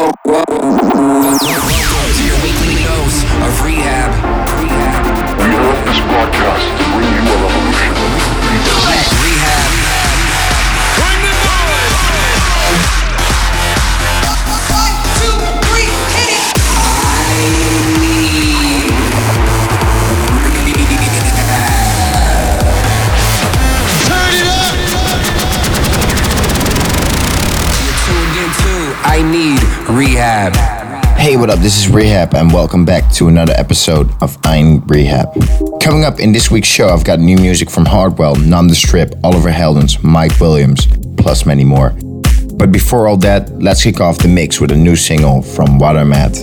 whoa. What up? This is R3HAB, and welcome back to another episode of I'm R3HAB. Coming up in this week's show, I've got new music from Hardwell, Nondescript, Oliver Heldens, Mike Williams, plus many more. But before all that, let's kick off the mix with a new single from Watermat.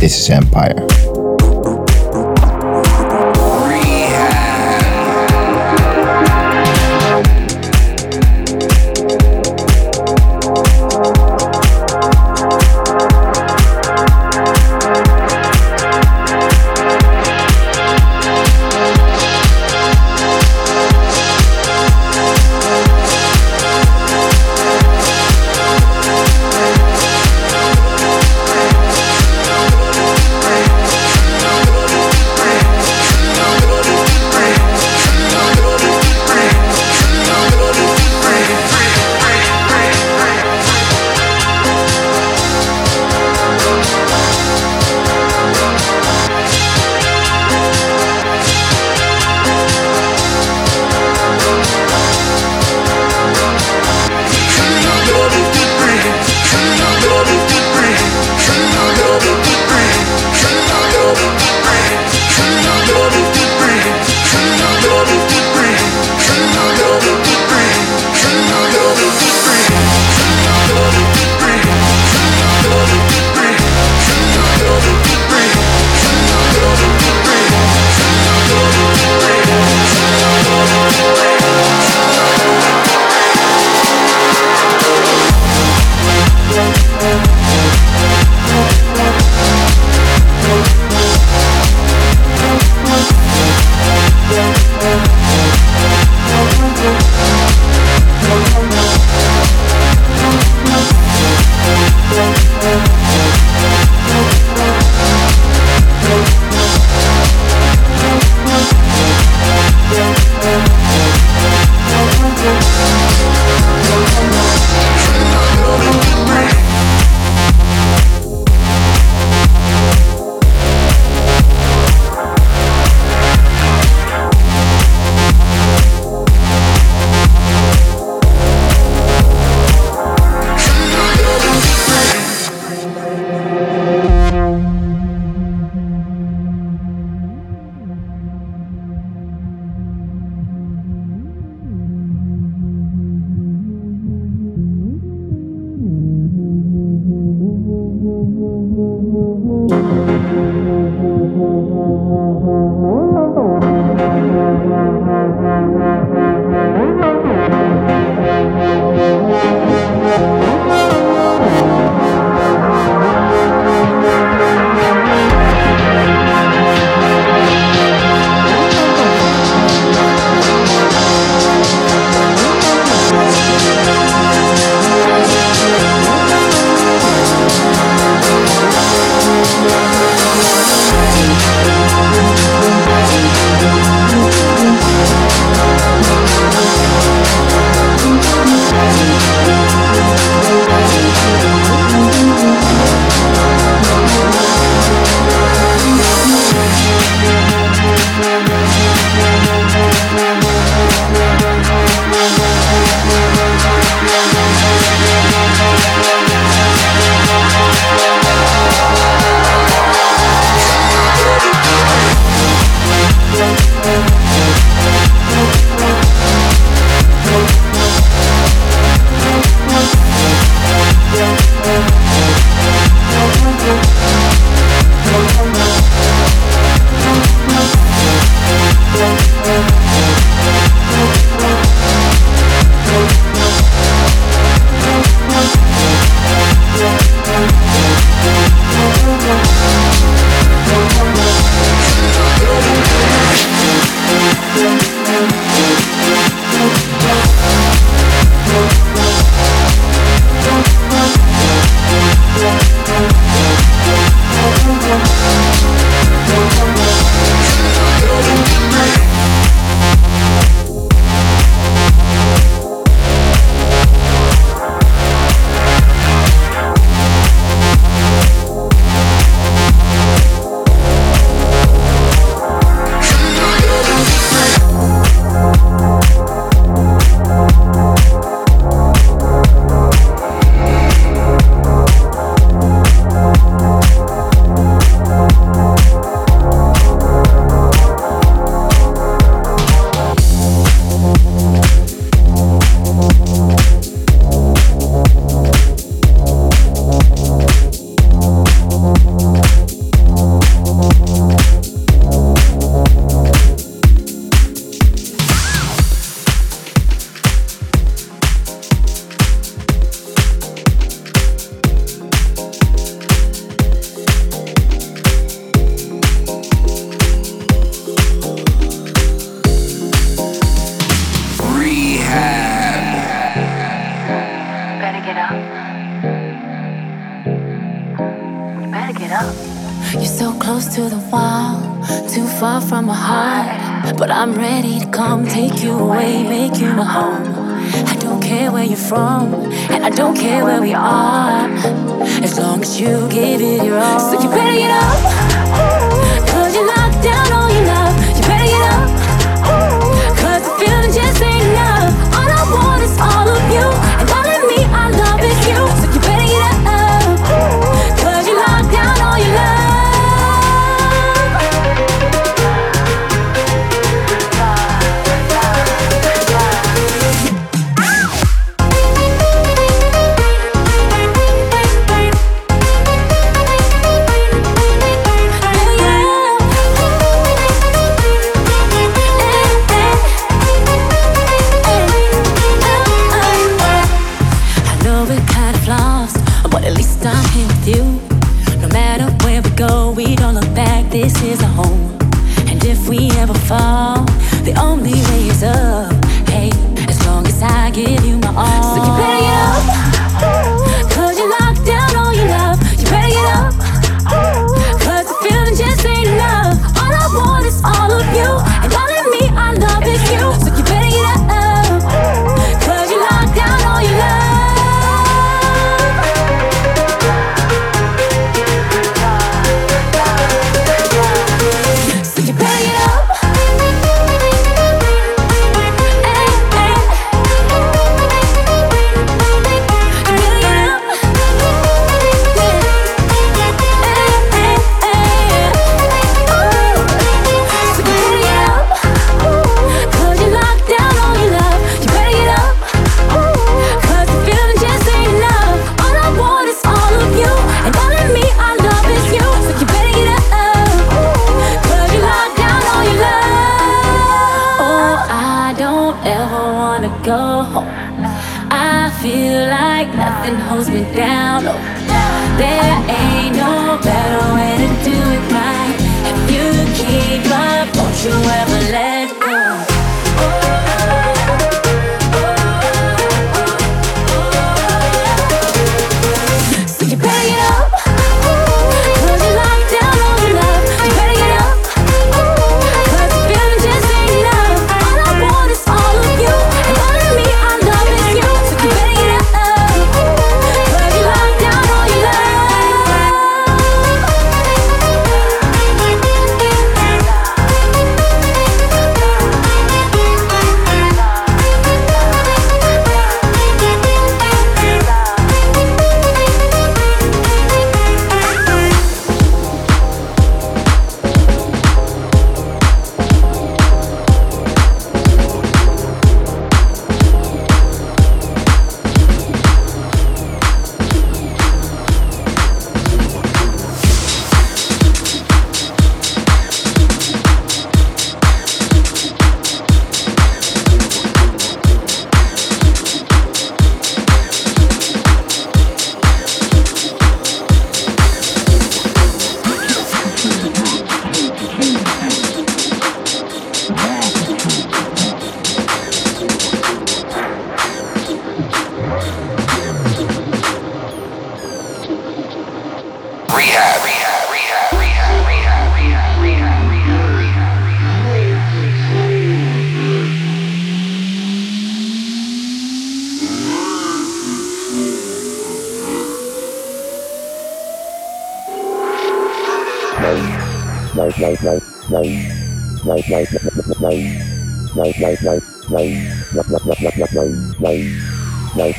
This is Empire.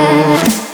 Dancing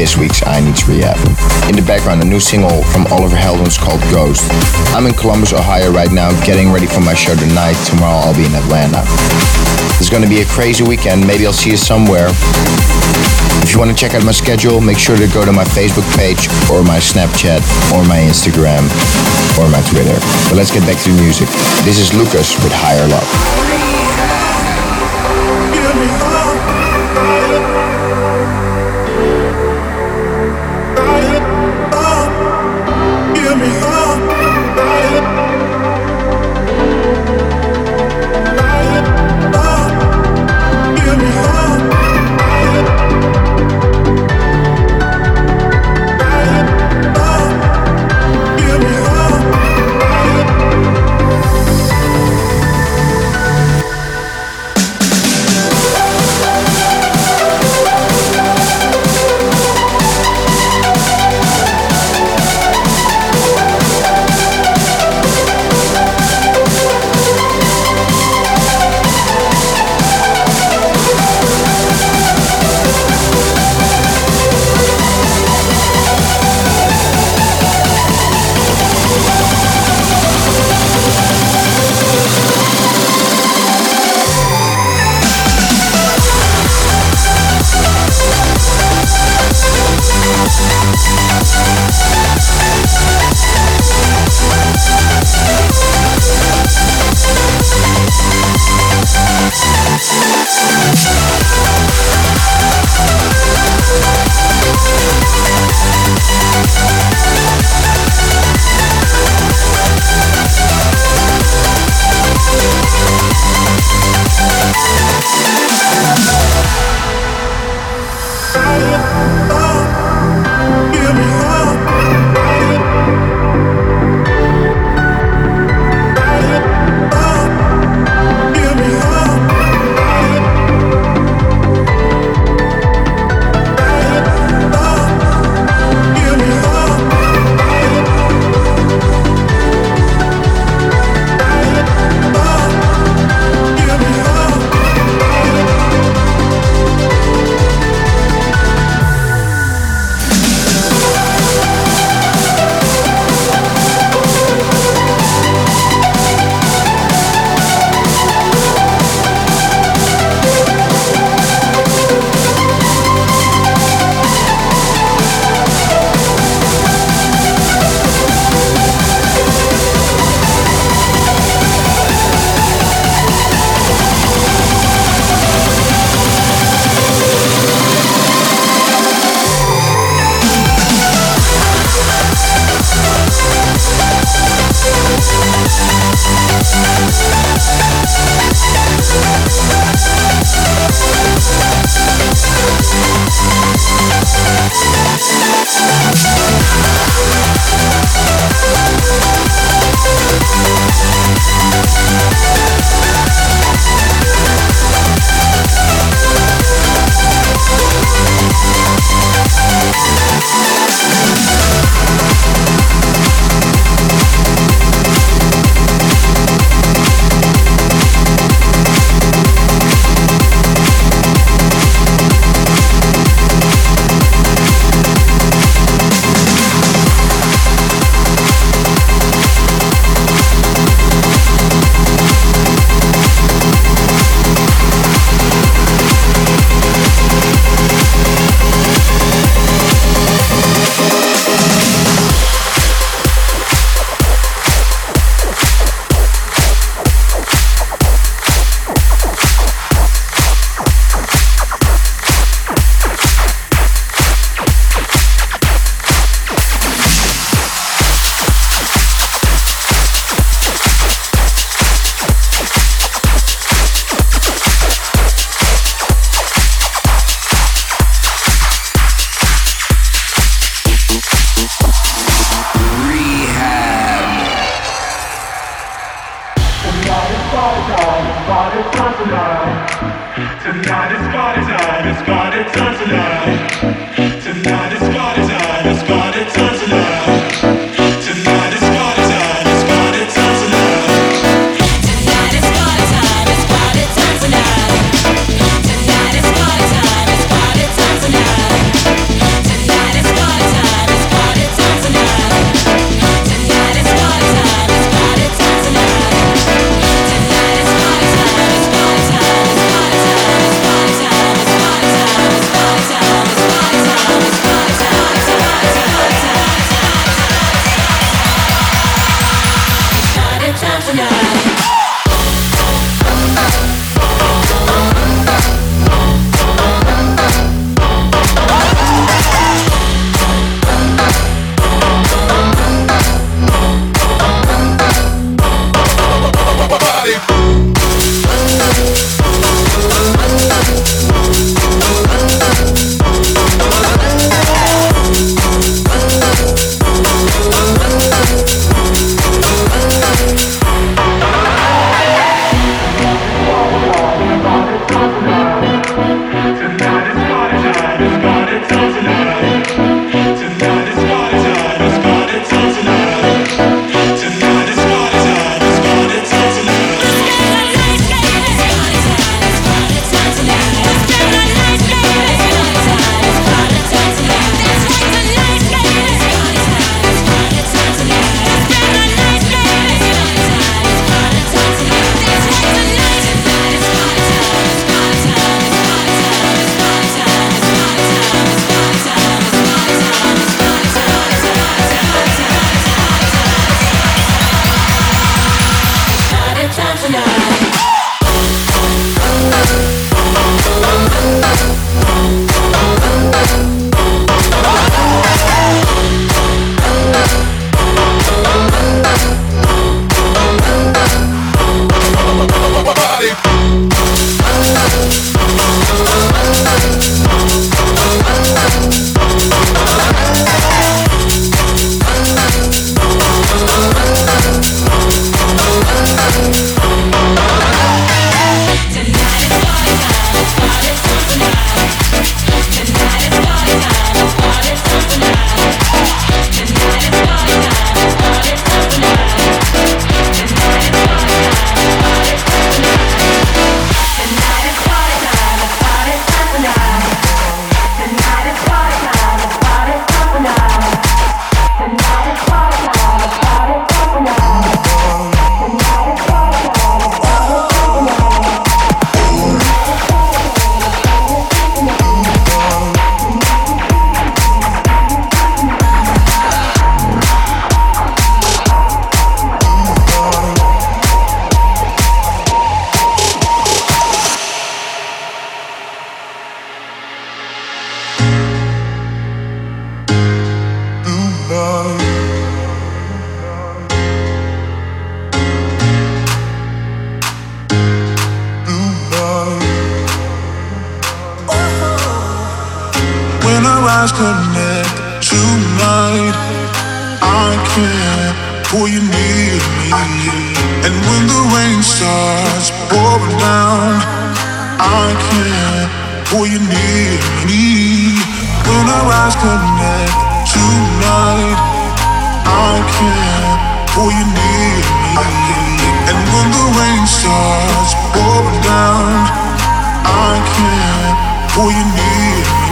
this week's I Needs R3HAB. In the background, a new single from Oliver Heldens called Ghost. I'm in Columbus, Ohio right now, getting ready for my show tonight. Tomorrow I'll be in Atlanta. It's gonna be a crazy weekend. Maybe I'll see you somewhere. If you want to check out my schedule, make sure to go to my Facebook page or my Snapchat or my Instagram or my Twitter. But let's get back to the music. This is Lucas with Higher Love.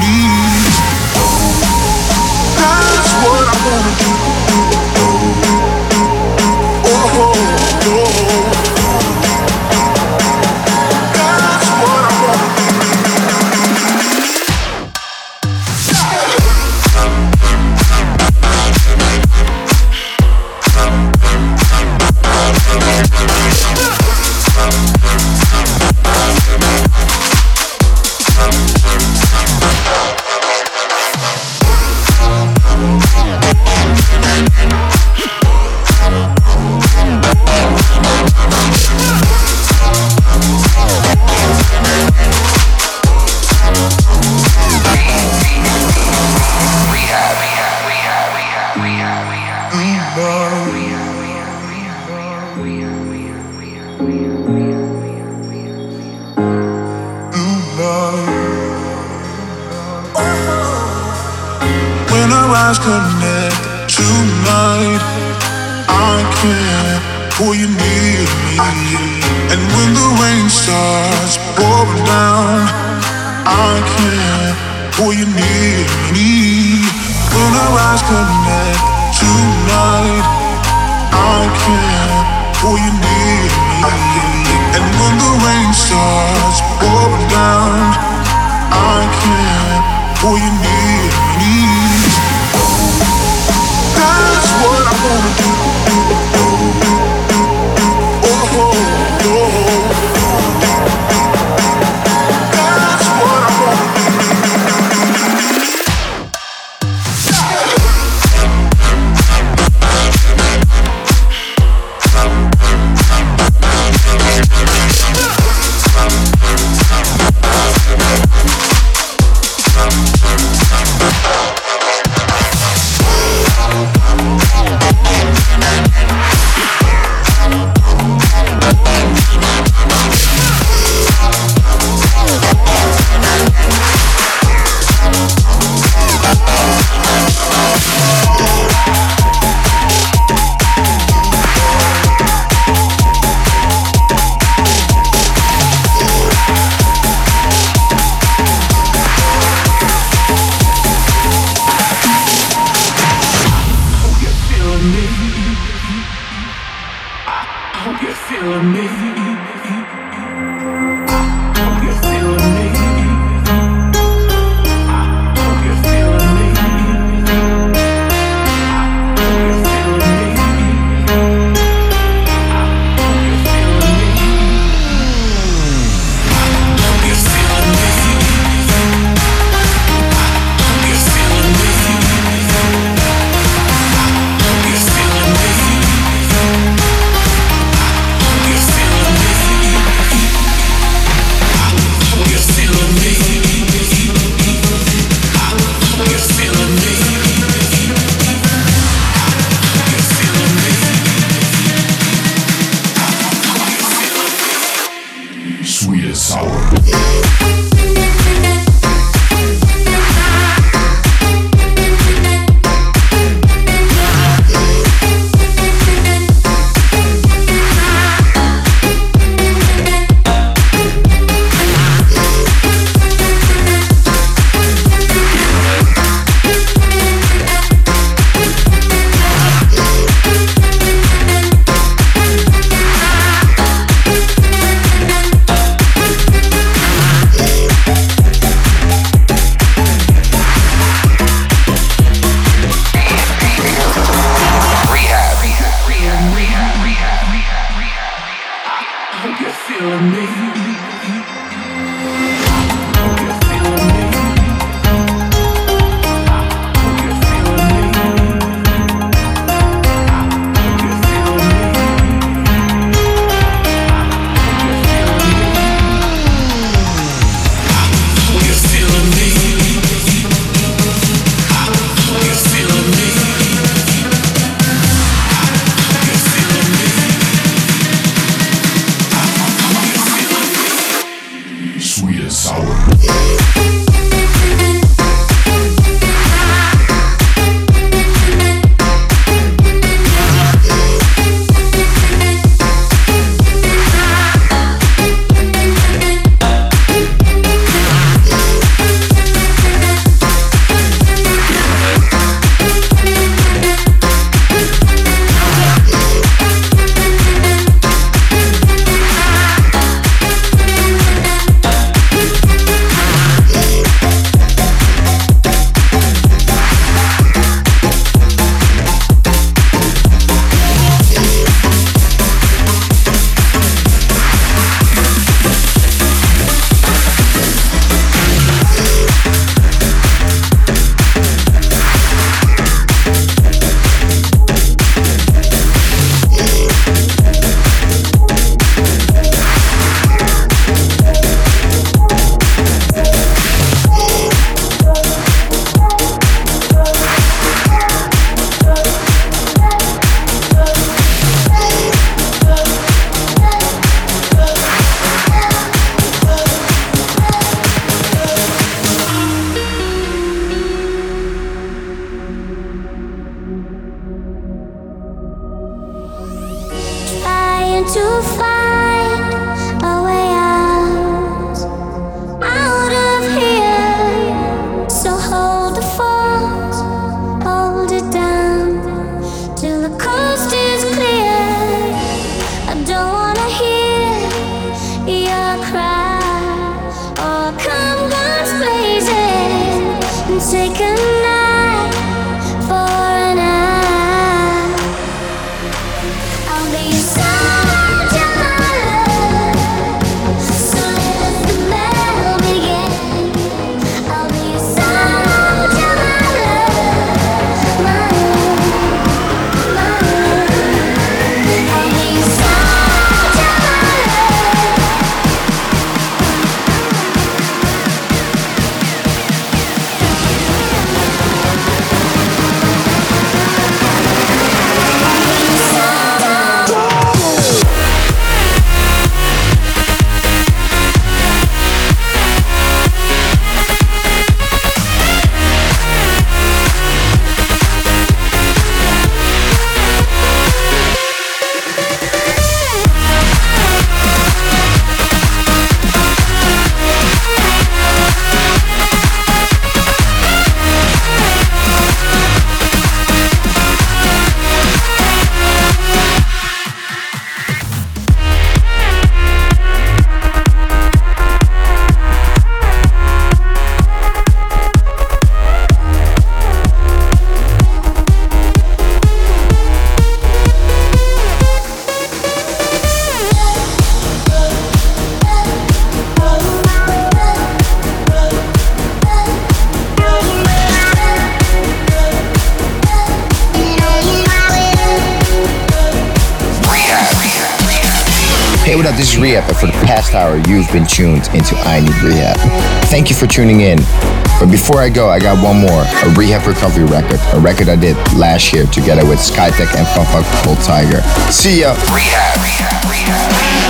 me. That's what I wanna do. The hour, you've been tuned into I Need R3HAB. Thank you for tuning in. But before I go, I got one more a R3HAB Recovery record, a record I did last year together with Skytech and Funfunk called Tiger. See ya. R3HAB. R3HAB. R3HAB.